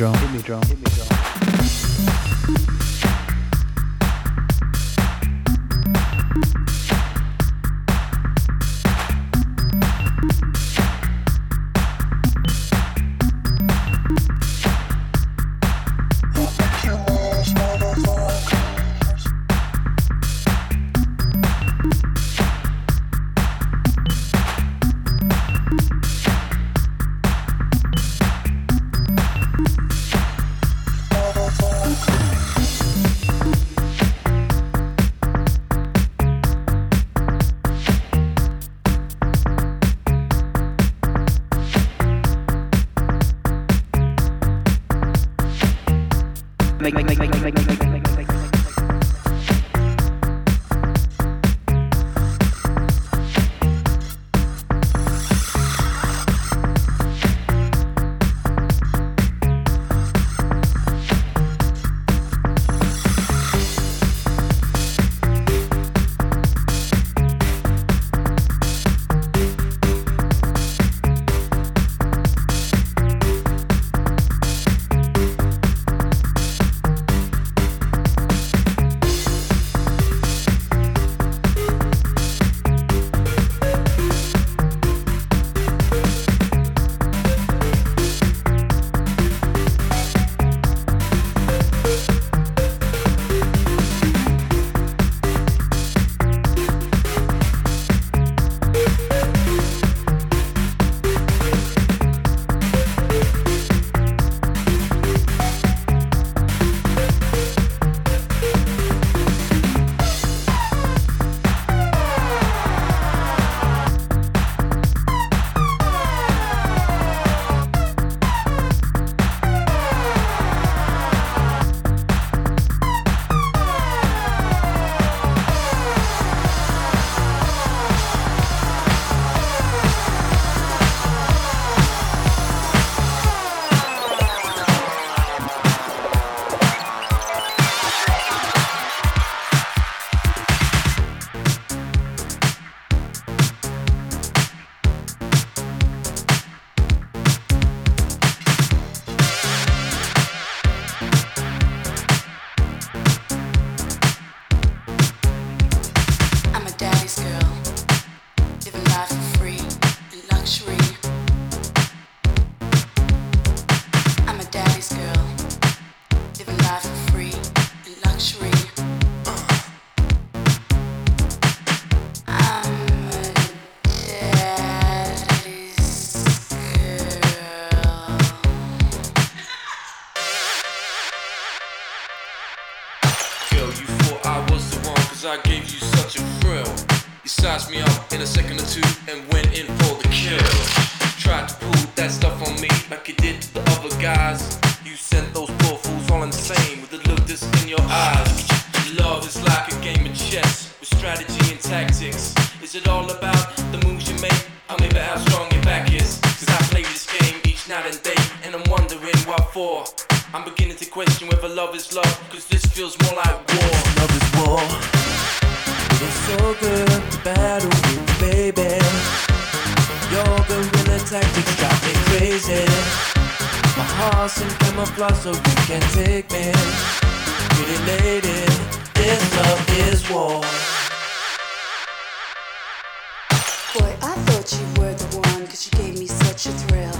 drum. Me drum. Me drum. cause I gave you such a thrill. You sized me up in a second or two and went in for the kill. Tried to pull that stuff on me like you did to the other guys. You sent those poor fools all insane with the look that's in your eyes. Love is like a game of chess with strategy and tactics. Is it all about the moves you make? I'm never how strong your back is. Cause I play this game each night and day, and I'm wondering what for. I'm beginning to question whether love is love, cause this feels more like tactics got me crazy. My heart's in camouflage, so you can take me. Pretty lady, this love is war. Boy, I thought you were the one, cause you gave me such a thrill.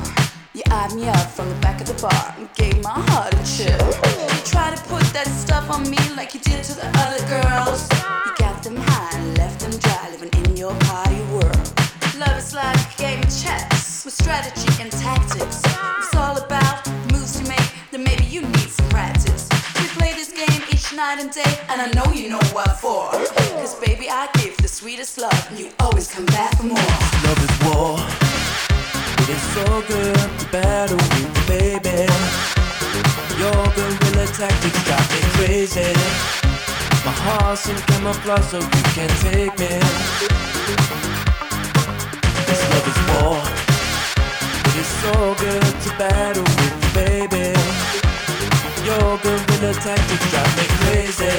You eyed me up from the back of the bar and gave my heart a chill. You try to put that stuff on me like you did to the other girls. With strategy and tactics. It's all about moves you make, then maybe you need some practice. We play this game each night and day, and I know you know what for. Cause baby, I give the sweetest love, and you always come back for more. Love is war. It is so good to battle with baby. Your guerrilla tactics got me crazy. My heart's in camouflage, so you can't take me. This love is war. So good to battle with you, baby. Your guerrilla tactics drive me crazy.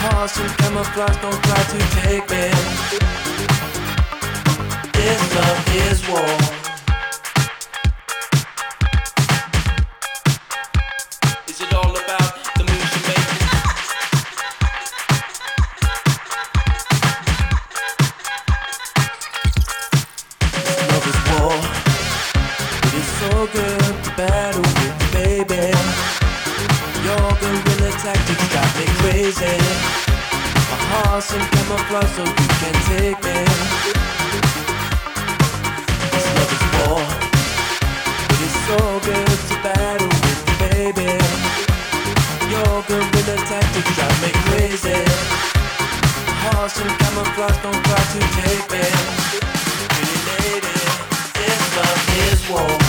Heart's in camouflage, don't try to take me. This love is war. Tactics got me crazy. My heart's in camouflage, so you can't take me. This love is war. It is so good to battle with baby. Your guerrilla tactics drive me crazy. My Hearts in camouflage, don't try to take me. Pretty lady, this love is war.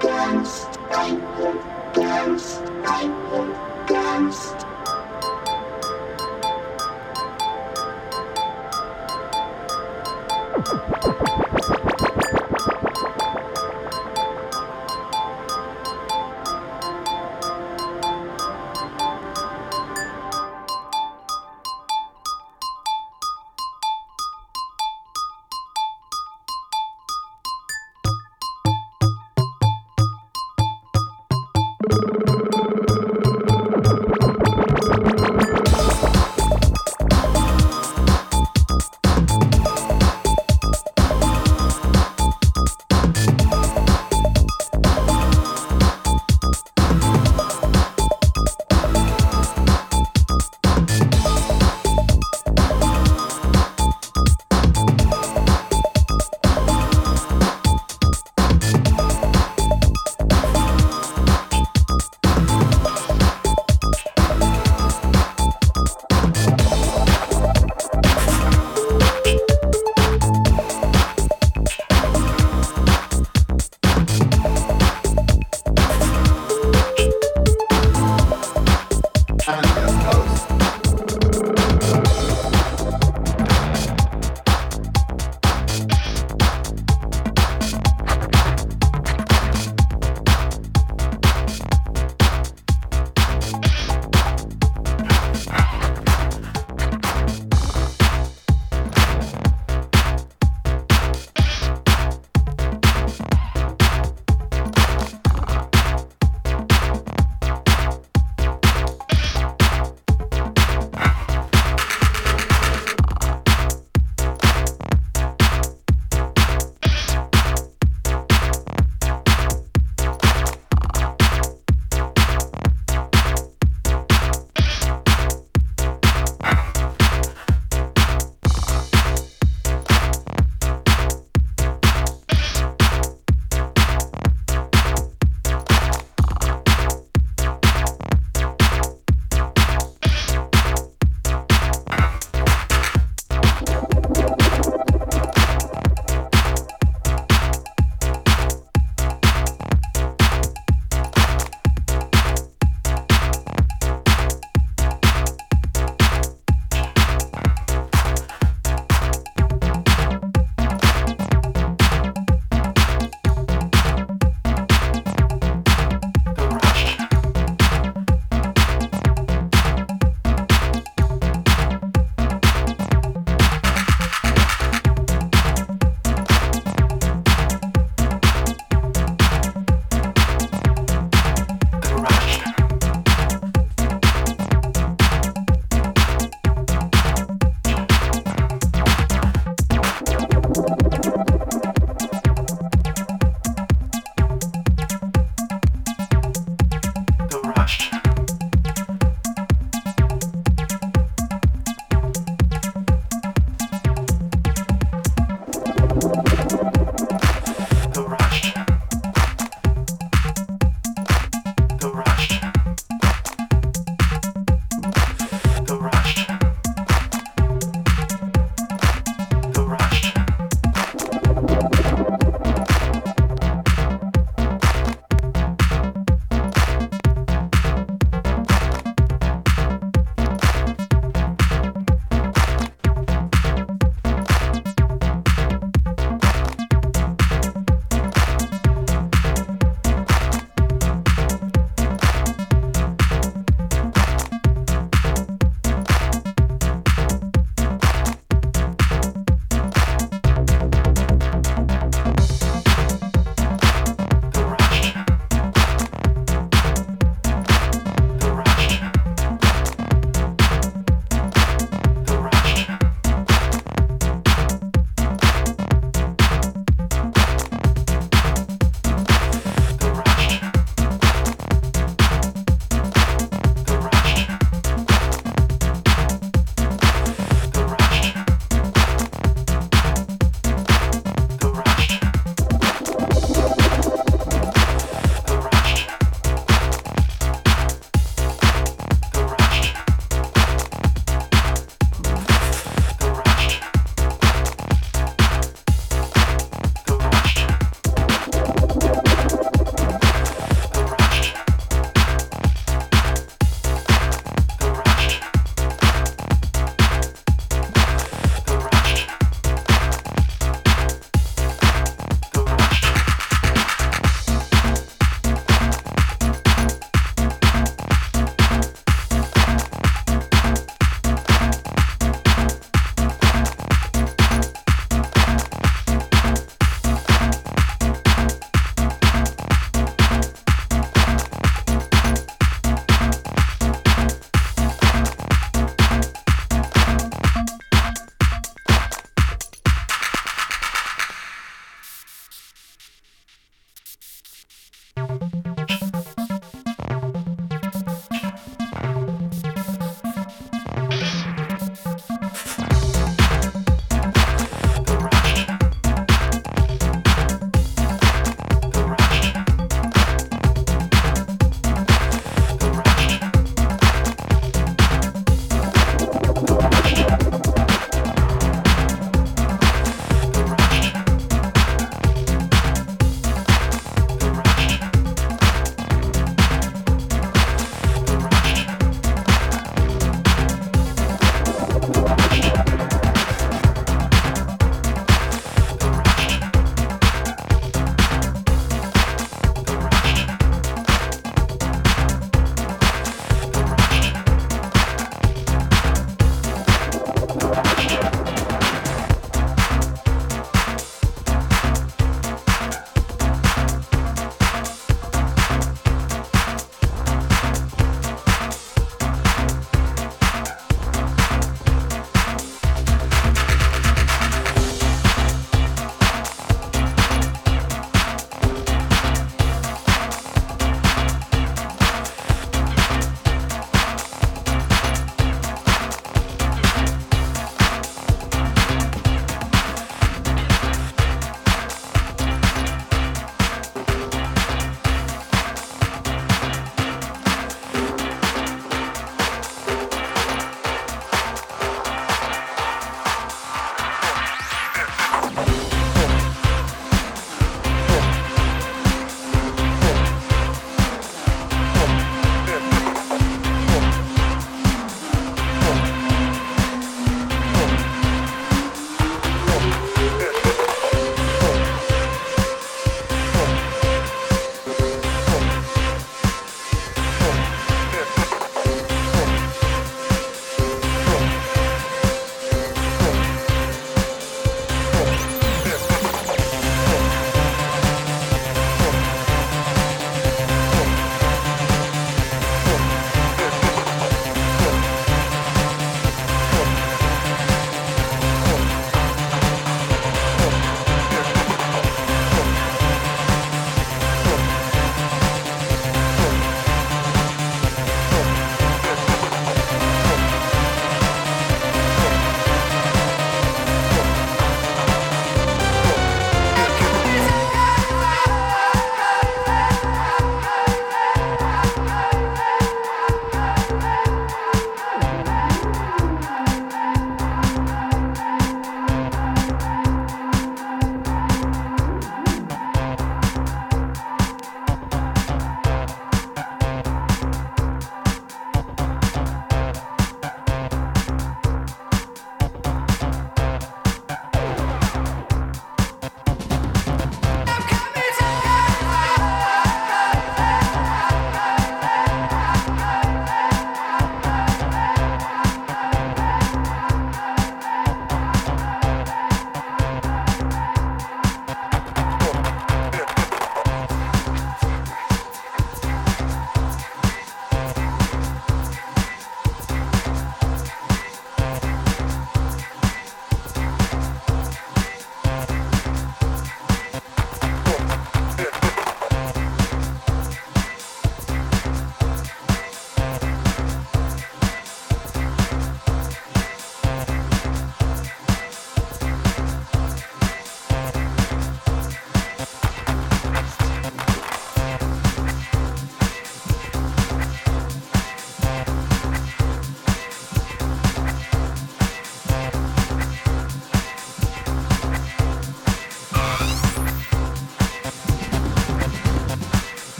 dance, dance, I will dance.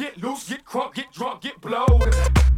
Shake get thing,